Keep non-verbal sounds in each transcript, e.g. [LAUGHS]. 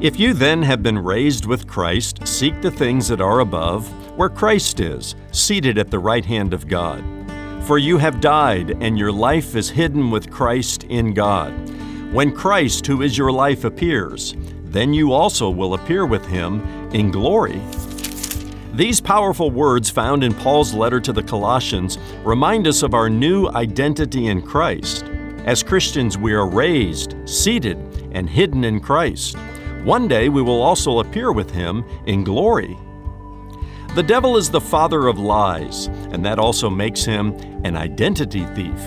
If you then have been raised with Christ, seek the things that are above, where Christ is, seated at the right hand of God. For you have died, and your life is hidden with Christ in God. When Christ, who is your life, appears, then you also will appear with him in glory. These powerful words found in Paul's letter to the Colossians remind us of our new identity in Christ. As Christians, we are raised, seated, and hidden in Christ. One day we will also appear with him in glory. The devil is the father of lies, and that also makes him an identity thief.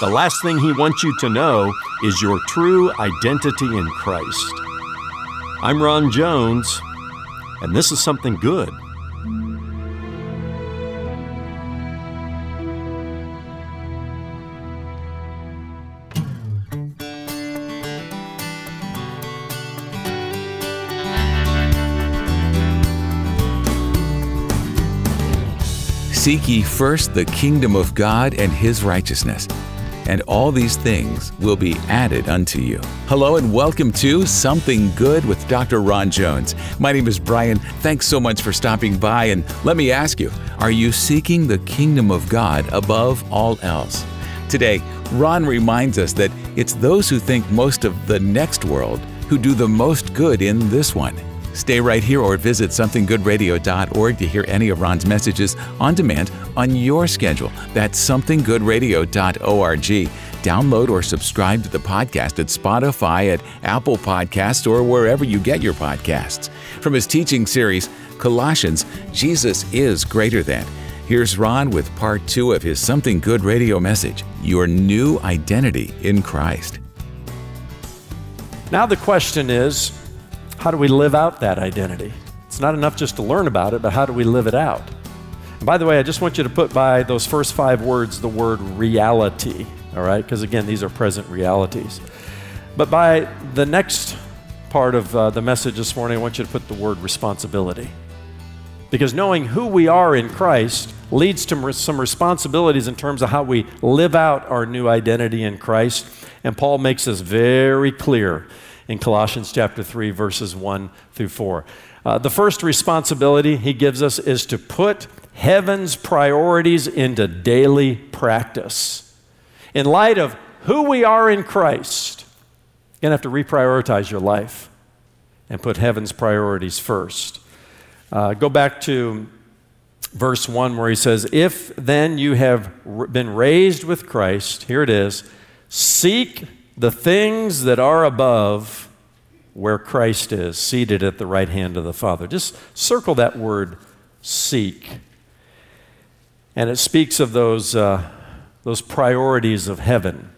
The last thing he wants you to know is your true identity in Christ. I'm Ron Jones, and this is something good. Seek ye first the kingdom of God and his righteousness, and all these things will be added unto you. Hello and welcome to Something Good with Dr. Ron Jones. My name is Brian. Thanks so much for stopping by. And let me ask you are you seeking the kingdom of God above all else? Today, Ron reminds us that it's those who think most of the next world who do the most good in this one. Stay right here or visit somethinggoodradio.org to hear any of Ron's messages on demand on your schedule. That's somethinggoodradio.org. Download or subscribe to the podcast at Spotify, at Apple Podcasts, or wherever you get your podcasts. From his teaching series, Colossians, Jesus is greater than. Here's Ron with part two of his Something Good radio message Your New Identity in Christ. Now, the question is how do we live out that identity? It's not enough just to learn about it, but how do we live it out? And by the way, I just want you to put by those first five words the word reality, all right? Because again, these are present realities. But by the next part of uh, the message this morning, I want you to put the word responsibility. Because knowing who we are in Christ leads to some responsibilities in terms of how we live out our new identity in Christ. And Paul makes this very clear in Colossians chapter 3, verses 1 through 4. Uh, the first responsibility he gives us is to put heaven's priorities into daily practice. In light of who we are in Christ, you're going to have to reprioritize your life and put heaven's priorities first. Uh, go back to verse 1 where he says, If then you have been raised with Christ, here it is, seek the things that are above where Christ is, seated at the right hand of the Father. Just circle that word seek. And it speaks of those, uh, those priorities of heaven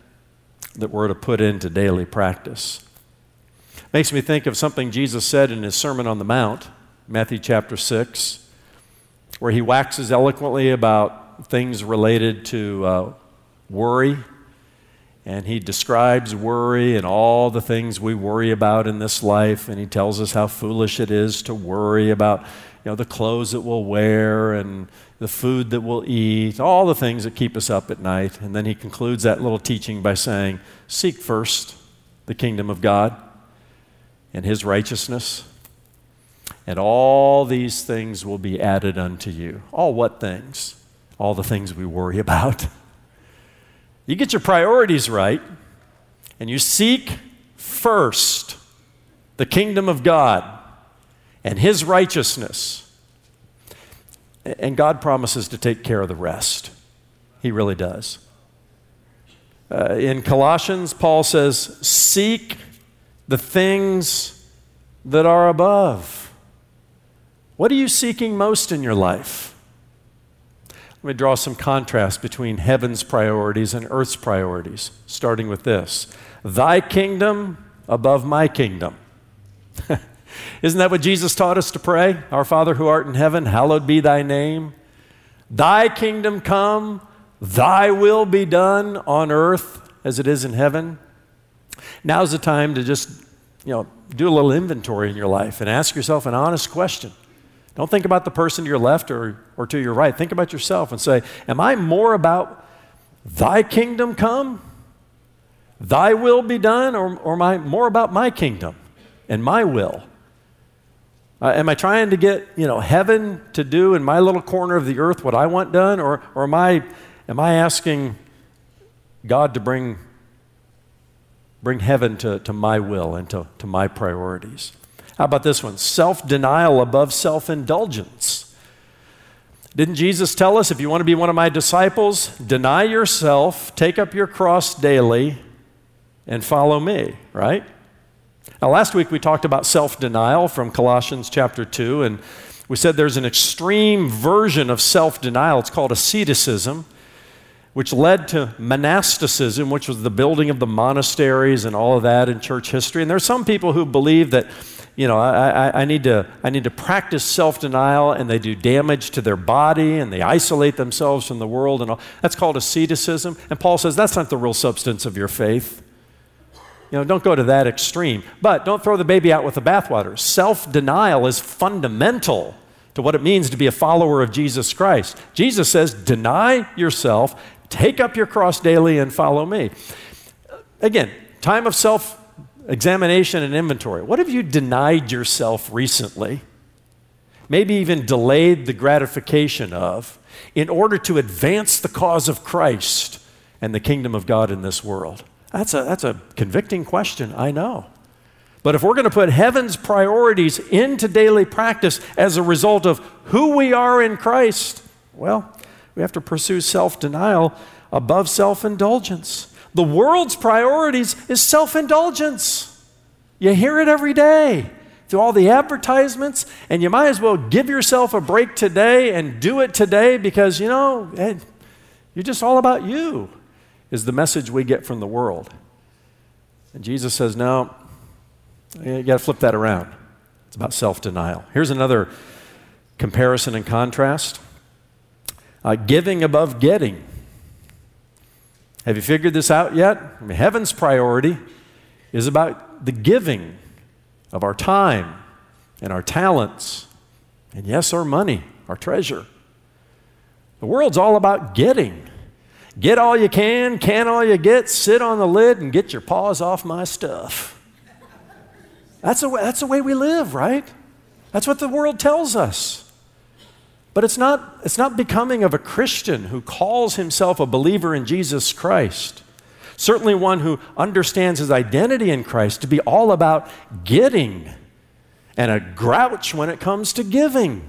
that we're to put into daily practice. Makes me think of something Jesus said in his Sermon on the Mount, Matthew chapter 6, where he waxes eloquently about things related to uh, worry and he describes worry and all the things we worry about in this life. And he tells us how foolish it is to worry about you know, the clothes that we'll wear and the food that we'll eat, all the things that keep us up at night. And then he concludes that little teaching by saying, Seek first the kingdom of God and his righteousness, and all these things will be added unto you. All what things? All the things we worry [LAUGHS] about. You get your priorities right, and you seek first the kingdom of God and his righteousness. And God promises to take care of the rest. He really does. Uh, in Colossians, Paul says, Seek the things that are above. What are you seeking most in your life? Let me draw some contrast between heaven's priorities and earth's priorities, starting with this Thy kingdom above my kingdom. [LAUGHS] Isn't that what Jesus taught us to pray? Our Father who art in heaven, hallowed be thy name. Thy kingdom come, thy will be done on earth as it is in heaven. Now's the time to just, you know, do a little inventory in your life and ask yourself an honest question. Don't think about the person to your left or, or to your right. Think about yourself and say, Am I more about thy kingdom come? Thy will be done? Or, or am I more about my kingdom and my will? Uh, am I trying to get you know heaven to do in my little corner of the earth what I want done, or, or am I am I asking God to bring bring heaven to, to my will and to, to my priorities? How about this one? Self denial above self indulgence. Didn't Jesus tell us if you want to be one of my disciples, deny yourself, take up your cross daily, and follow me, right? Now, last week we talked about self denial from Colossians chapter 2, and we said there's an extreme version of self denial. It's called asceticism, which led to monasticism, which was the building of the monasteries and all of that in church history. And there are some people who believe that, you know, I, I, I need, to, I need to practice self denial, and they do damage to their body and they isolate themselves from the world and all. That's called asceticism. And Paul says that's not the real substance of your faith. You know, don't go to that extreme. But don't throw the baby out with the bathwater. Self denial is fundamental to what it means to be a follower of Jesus Christ. Jesus says, Deny yourself, take up your cross daily, and follow me. Again, time of self examination and inventory. What have you denied yourself recently? Maybe even delayed the gratification of in order to advance the cause of Christ and the kingdom of God in this world. That's a, that's a convicting question, I know. But if we're going to put heaven's priorities into daily practice as a result of who we are in Christ, well, we have to pursue self denial above self indulgence. The world's priorities is self indulgence. You hear it every day through all the advertisements, and you might as well give yourself a break today and do it today because, you know, you're just all about you is the message we get from the world. And Jesus says, no, you got to flip that around. It's about self denial. Here's another comparison and contrast uh, giving above getting. Have you figured this out yet? I mean, heaven's priority is about the giving of our time and our talents, and yes, our money, our treasure. The world's all about getting. Get all you can, can all you get, sit on the lid and get your paws off my stuff. That's the way, that's the way we live, right? That's what the world tells us. But it's not, it's not becoming of a Christian who calls himself a believer in Jesus Christ. Certainly one who understands his identity in Christ to be all about getting and a grouch when it comes to giving.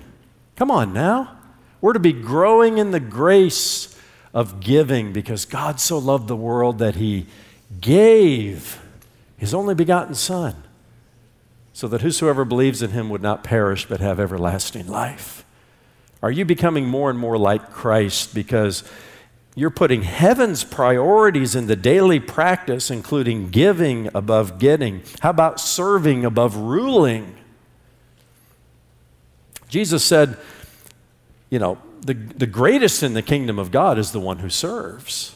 Come on now. We're to be growing in the grace of giving because God so loved the world that he gave his only begotten Son so that whosoever believes in him would not perish but have everlasting life. Are you becoming more and more like Christ because you're putting heaven's priorities in the daily practice, including giving above getting? How about serving above ruling? Jesus said, you know, the, the greatest in the kingdom of God is the one who serves.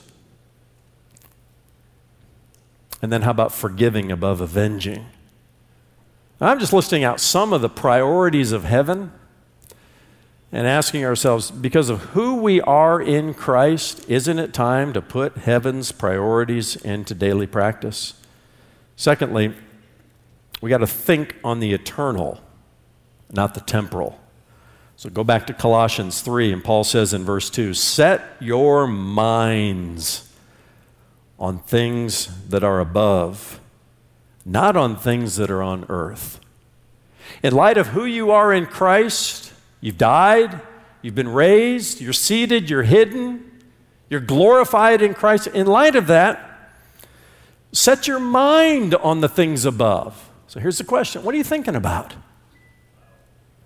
And then how about forgiving above avenging? I'm just listing out some of the priorities of heaven and asking ourselves, because of who we are in Christ, isn't it time to put heaven's priorities into daily practice? Secondly, we got to think on the eternal, not the temporal. So go back to Colossians 3, and Paul says in verse 2 Set your minds on things that are above, not on things that are on earth. In light of who you are in Christ, you've died, you've been raised, you're seated, you're hidden, you're glorified in Christ. In light of that, set your mind on the things above. So here's the question What are you thinking about?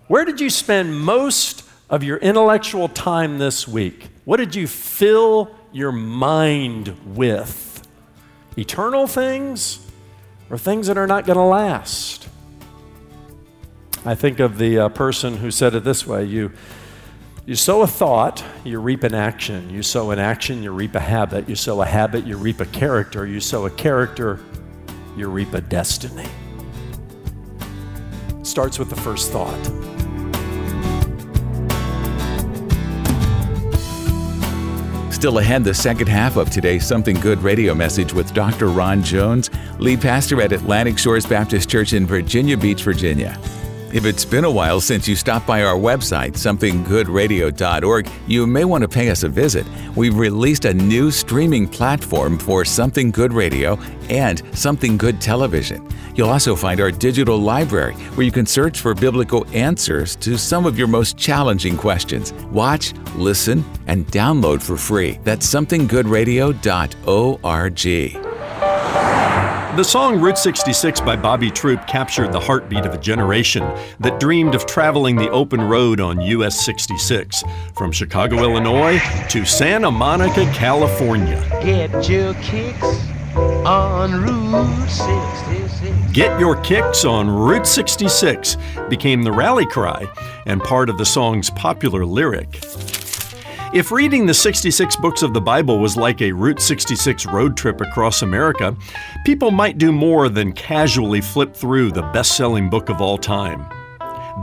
Where did you spend most of your intellectual time this week? What did you fill your mind with? Eternal things or things that are not going to last? I think of the uh, person who said it this way you, you sow a thought, you reap an action. You sow an action, you reap a habit. You sow a habit, you reap a character. You sow a character, you reap a destiny. Starts with the first thought. Still ahead, the second half of today's Something Good radio message with Dr. Ron Jones. lead pastor at Atlantic Shores Baptist Church in Virginia Beach, Virginia. If it's been a while since you stopped by our website, somethinggoodradio.org, you may want to pay us a visit. We've released a new streaming platform for Something Good Radio and Something Good Television. You'll also find our digital library where you can search for biblical answers to some of your most challenging questions. Watch, listen, and download for free. That's somethinggoodradio.org. The song Route 66 by Bobby Troup captured the heartbeat of a generation that dreamed of traveling the open road on US 66 from Chicago, Illinois to Santa Monica, California. Get your kicks on Route 66. Get Your Kicks on Route 66 became the rally cry and part of the song's popular lyric. If reading the 66 books of the Bible was like a Route 66 road trip across America, people might do more than casually flip through the best selling book of all time.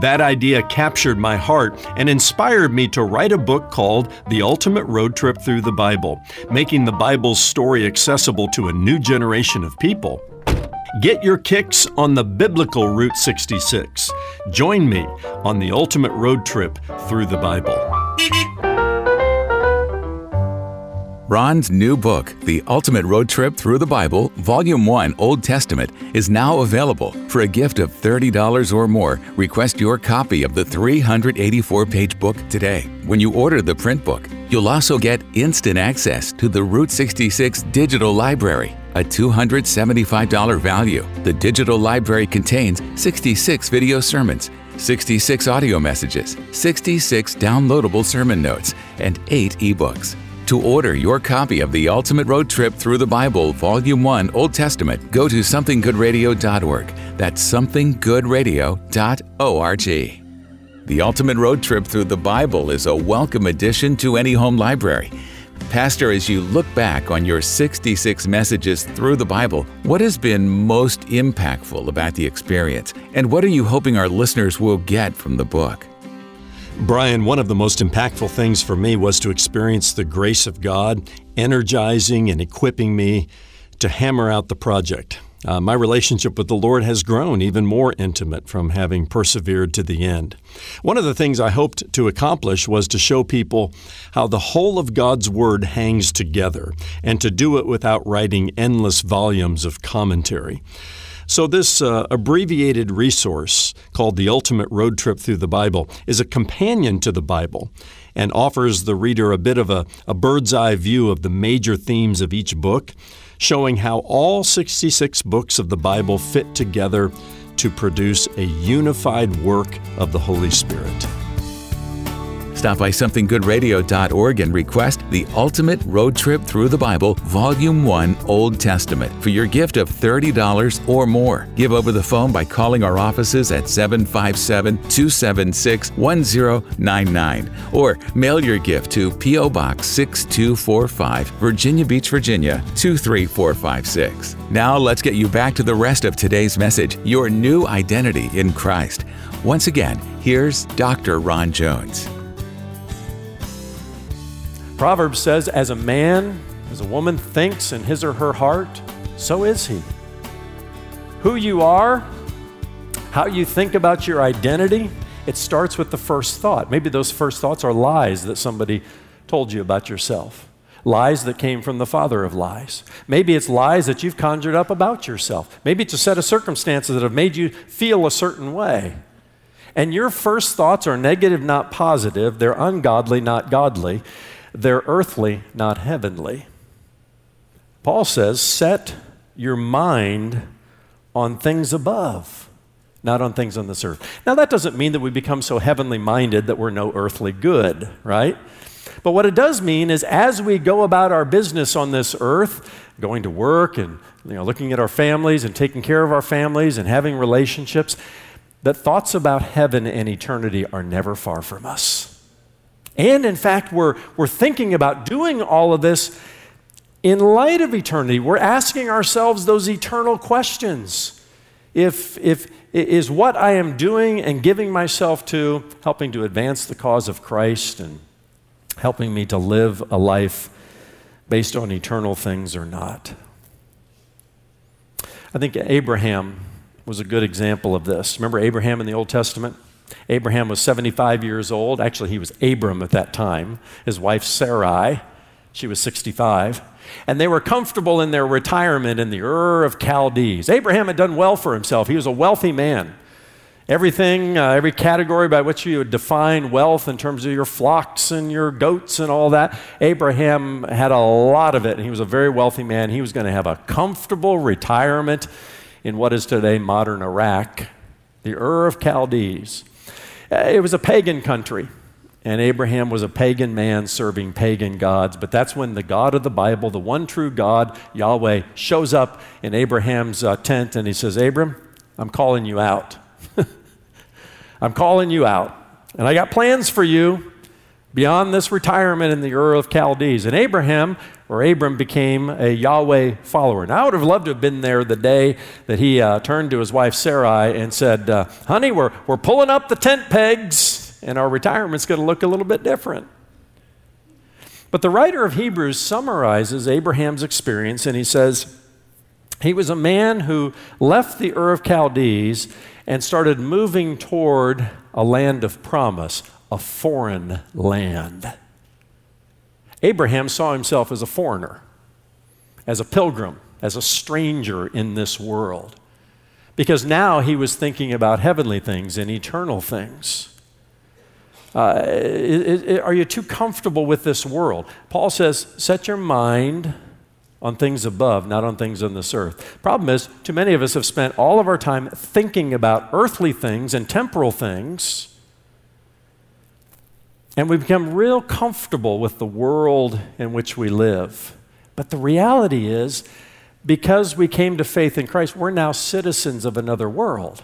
That idea captured my heart and inspired me to write a book called The Ultimate Road Trip Through the Bible, making the Bible's story accessible to a new generation of people. Get your kicks on the biblical Route 66. Join me on the ultimate road trip through the Bible. Ron's new book, The Ultimate Road Trip Through the Bible, Volume 1, Old Testament, is now available. For a gift of $30 or more, request your copy of the 384 page book today. When you order the print book, you'll also get instant access to the Route 66 Digital Library, a $275 value. The digital library contains 66 video sermons. 66 audio messages, 66 downloadable sermon notes, and 8 ebooks. To order your copy of The Ultimate Road Trip Through the Bible, Volume 1, Old Testament, go to somethinggoodradio.org. That's somethinggoodradio.org. The Ultimate Road Trip Through the Bible is a welcome addition to any home library. Pastor, as you look back on your 66 messages through the Bible, what has been most impactful about the experience? And what are you hoping our listeners will get from the book? Brian, one of the most impactful things for me was to experience the grace of God energizing and equipping me to hammer out the project. Uh, my relationship with the Lord has grown even more intimate from having persevered to the end. One of the things I hoped to accomplish was to show people how the whole of God's Word hangs together and to do it without writing endless volumes of commentary. So, this uh, abbreviated resource called The Ultimate Road Trip Through the Bible is a companion to the Bible and offers the reader a bit of a, a bird's eye view of the major themes of each book, showing how all 66 books of the Bible fit together to produce a unified work of the Holy Spirit. Stop by somethinggoodradio.org and request The Ultimate Road Trip Through the Bible, Volume 1, Old Testament, for your gift of $30 or more. Give over the phone by calling our offices at 757 276 1099 or mail your gift to P.O. Box 6245, Virginia Beach, Virginia 23456. Now let's get you back to the rest of today's message Your New Identity in Christ. Once again, here's Dr. Ron Jones. Proverbs says, As a man, as a woman thinks in his or her heart, so is he. Who you are, how you think about your identity, it starts with the first thought. Maybe those first thoughts are lies that somebody told you about yourself, lies that came from the father of lies. Maybe it's lies that you've conjured up about yourself. Maybe it's a set of circumstances that have made you feel a certain way. And your first thoughts are negative, not positive. They're ungodly, not godly. They're earthly, not heavenly. Paul says, set your mind on things above, not on things on this earth. Now, that doesn't mean that we become so heavenly minded that we're no earthly good, right? But what it does mean is as we go about our business on this earth, going to work and you know, looking at our families and taking care of our families and having relationships, that thoughts about heaven and eternity are never far from us. And in fact, we're, we're thinking about doing all of this in light of eternity. We're asking ourselves those eternal questions. If, if is what I am doing and giving myself to helping to advance the cause of Christ and helping me to live a life based on eternal things or not? I think Abraham was a good example of this. Remember Abraham in the Old Testament? Abraham was 75 years old. Actually, he was Abram at that time. His wife Sarai, she was 65. And they were comfortable in their retirement in the Ur of Chaldees. Abraham had done well for himself. He was a wealthy man. Everything, uh, every category by which you would define wealth in terms of your flocks and your goats and all that, Abraham had a lot of it. And he was a very wealthy man. He was going to have a comfortable retirement in what is today modern Iraq, the Ur of Chaldees. Uh, it was a pagan country, and Abraham was a pagan man serving pagan gods. But that's when the God of the Bible, the one true God, Yahweh, shows up in Abraham's uh, tent and he says, Abram, I'm calling you out. [LAUGHS] I'm calling you out. And I got plans for you beyond this retirement in the Ur of Chaldees. And Abraham, or Abram, became a Yahweh follower. Now, I would have loved to have been there the day that he uh, turned to his wife Sarai and said, uh, Honey, we're, we're pulling up the tent pegs, and our retirement's going to look a little bit different. But the writer of Hebrews summarizes Abraham's experience, and he says, he was a man who left the Ur of Chaldees and started moving toward a land of promise, a foreign land. Abraham saw himself as a foreigner, as a pilgrim, as a stranger in this world, because now he was thinking about heavenly things and eternal things. Uh, are you too comfortable with this world? Paul says, set your mind on things above, not on things on this earth. Problem is, too many of us have spent all of our time thinking about earthly things and temporal things, and we become real comfortable with the world in which we live. But the reality is, because we came to faith in Christ, we're now citizens of another world.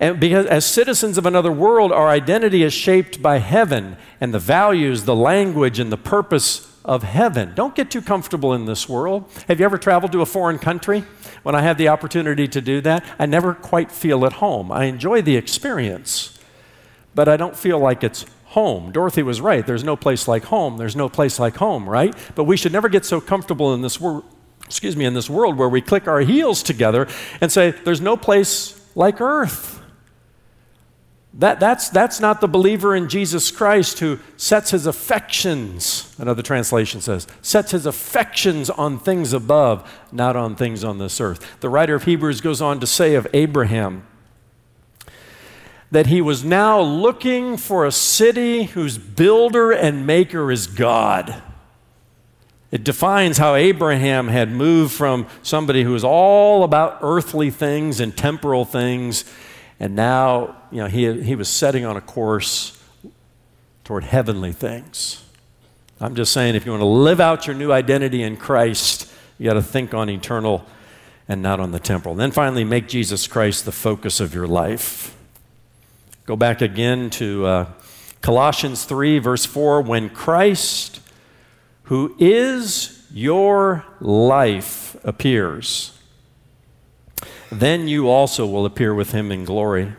And because as citizens of another world, our identity is shaped by heaven and the values, the language, and the purpose of heaven. Don't get too comfortable in this world. Have you ever traveled to a foreign country? When I had the opportunity to do that, I never quite feel at home. I enjoy the experience, but I don't feel like it's home. Dorothy was right. There's no place like home. There's no place like home, right? But we should never get so comfortable in this world. Excuse me, in this world where we click our heels together and say, There's no place like earth. That, that's, that's not the believer in Jesus Christ who sets his affections, another translation says, sets his affections on things above, not on things on this earth. The writer of Hebrews goes on to say of Abraham that he was now looking for a city whose builder and maker is God. It defines how Abraham had moved from somebody who was all about earthly things and temporal things and now, you know, he, he was setting on a course toward heavenly things. I'm just saying, if you want to live out your new identity in Christ, you got to think on eternal and not on the temporal. And then finally, make Jesus Christ the focus of your life. Go back again to uh, Colossians 3, verse 4. When Christ, who is your life, appears, then you also will appear with him in glory.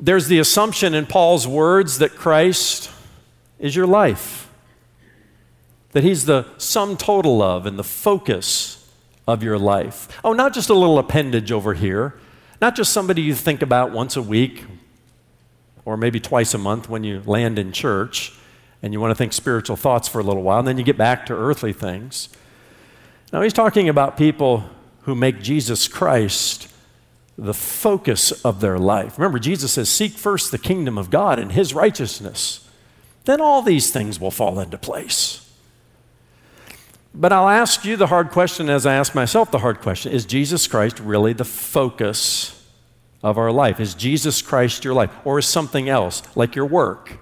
There's the assumption in Paul's words that Christ is your life, that he's the sum total of and the focus of your life. Oh, not just a little appendage over here, not just somebody you think about once a week or maybe twice a month when you land in church and you want to think spiritual thoughts for a little while, and then you get back to earthly things. Now, he's talking about people who make Jesus Christ the focus of their life. Remember, Jesus says, Seek first the kingdom of God and his righteousness. Then all these things will fall into place. But I'll ask you the hard question as I ask myself the hard question Is Jesus Christ really the focus of our life? Is Jesus Christ your life? Or is something else, like your work?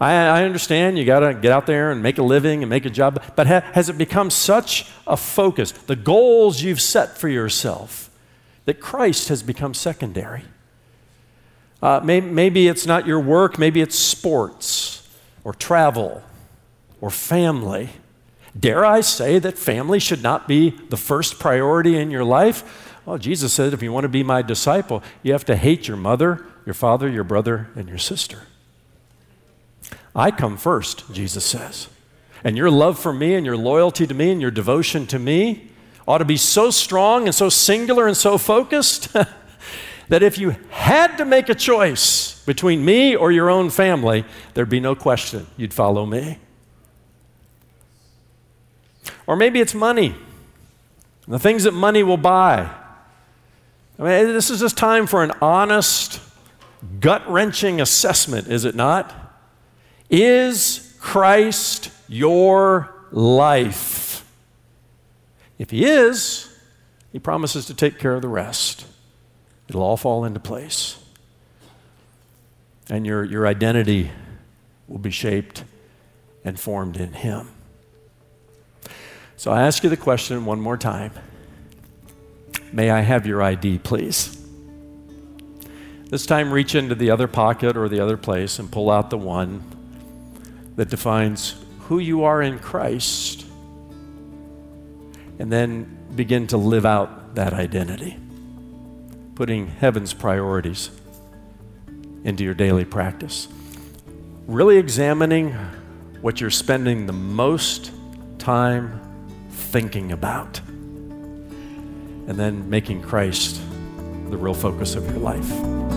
I, I understand you got to get out there and make a living and make a job, but ha, has it become such a focus, the goals you've set for yourself, that Christ has become secondary? Uh, may, maybe it's not your work, maybe it's sports or travel or family. Dare I say that family should not be the first priority in your life? Well, Jesus said if you want to be my disciple, you have to hate your mother, your father, your brother, and your sister. I come first, Jesus says. And your love for me and your loyalty to me and your devotion to me ought to be so strong and so singular and so focused [LAUGHS] that if you had to make a choice between me or your own family, there'd be no question you'd follow me. Or maybe it's money, the things that money will buy. I mean, eh, this is just time for an honest, gut wrenching assessment, is it not? Is Christ your life? If He is, He promises to take care of the rest. It'll all fall into place. And your, your identity will be shaped and formed in Him. So I ask you the question one more time May I have your ID, please? This time, reach into the other pocket or the other place and pull out the one that defines who you are in Christ. And then begin to live out that identity, putting heaven's priorities into your daily practice. Really examining what you're spending the most time thinking about and then making Christ the real focus of your life.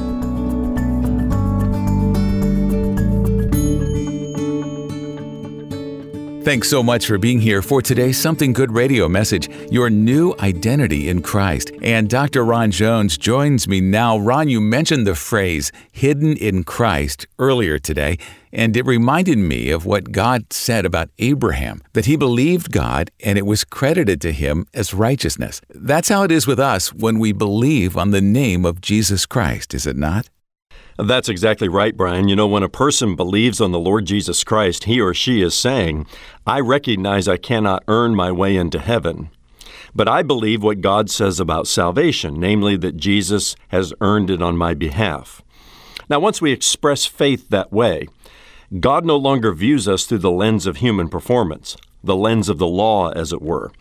Thanks so much for being here for today's Something Good radio message, Your New Identity in Christ. And Dr. Ron Jones joins me now. Ron, you mentioned the phrase hidden in Christ earlier today, and it reminded me of what God said about Abraham that he believed God and it was credited to him as righteousness. That's how it is with us when we believe on the name of Jesus Christ, is it not? That's exactly right, Brian. You know, when a person believes on the Lord Jesus Christ, he or she is saying, I recognize I cannot earn my way into heaven. But I believe what God says about salvation, namely that Jesus has earned it on my behalf. Now, once we express faith that way, God no longer views us through the lens of human performance, the lens of the law, as it were.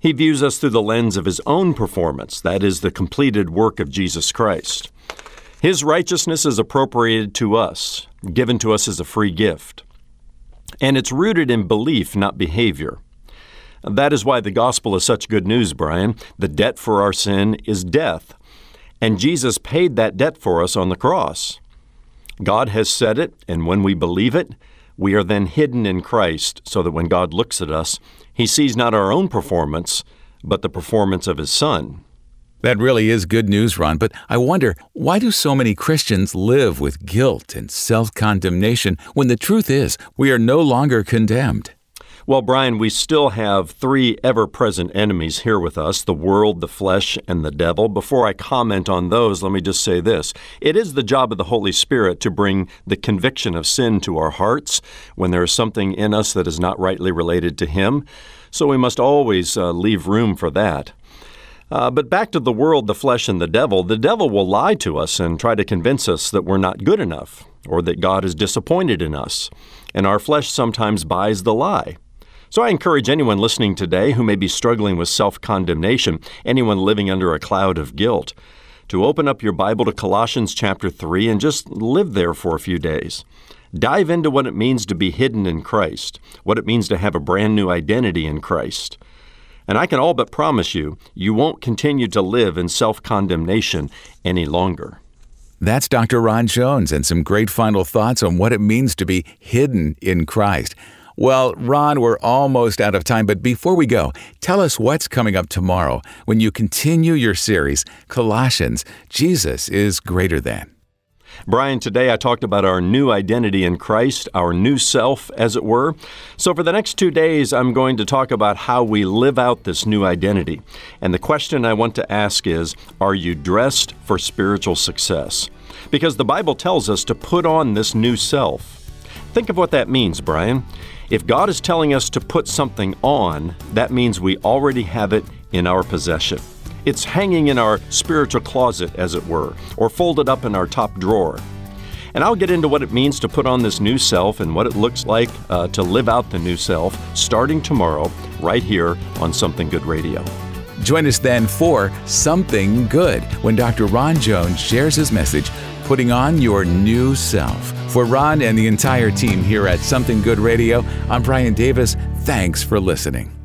He views us through the lens of His own performance, that is, the completed work of Jesus Christ. His righteousness is appropriated to us, given to us as a free gift. And it's rooted in belief, not behavior. That is why the gospel is such good news, Brian. The debt for our sin is death. And Jesus paid that debt for us on the cross. God has said it, and when we believe it, we are then hidden in Christ so that when God looks at us, he sees not our own performance, but the performance of his Son. That really is good news, Ron, but I wonder why do so many Christians live with guilt and self condemnation when the truth is we are no longer condemned? Well, Brian, we still have three ever present enemies here with us the world, the flesh, and the devil. Before I comment on those, let me just say this. It is the job of the Holy Spirit to bring the conviction of sin to our hearts when there is something in us that is not rightly related to Him. So we must always uh, leave room for that. Uh, but back to the world, the flesh, and the devil, the devil will lie to us and try to convince us that we're not good enough or that God is disappointed in us. And our flesh sometimes buys the lie. So I encourage anyone listening today who may be struggling with self condemnation, anyone living under a cloud of guilt, to open up your Bible to Colossians chapter 3 and just live there for a few days. Dive into what it means to be hidden in Christ, what it means to have a brand new identity in Christ. And I can all but promise you, you won't continue to live in self condemnation any longer. That's Dr. Ron Jones and some great final thoughts on what it means to be hidden in Christ. Well, Ron, we're almost out of time, but before we go, tell us what's coming up tomorrow when you continue your series, Colossians Jesus is Greater Than. Brian, today I talked about our new identity in Christ, our new self, as it were. So, for the next two days, I'm going to talk about how we live out this new identity. And the question I want to ask is Are you dressed for spiritual success? Because the Bible tells us to put on this new self. Think of what that means, Brian. If God is telling us to put something on, that means we already have it in our possession. It's hanging in our spiritual closet, as it were, or folded up in our top drawer. And I'll get into what it means to put on this new self and what it looks like uh, to live out the new self starting tomorrow, right here on Something Good Radio. Join us then for Something Good when Dr. Ron Jones shares his message, Putting on Your New Self For Ron and the entire team here at Something Good Radio, I'm Brian Davis. Thanks for listening.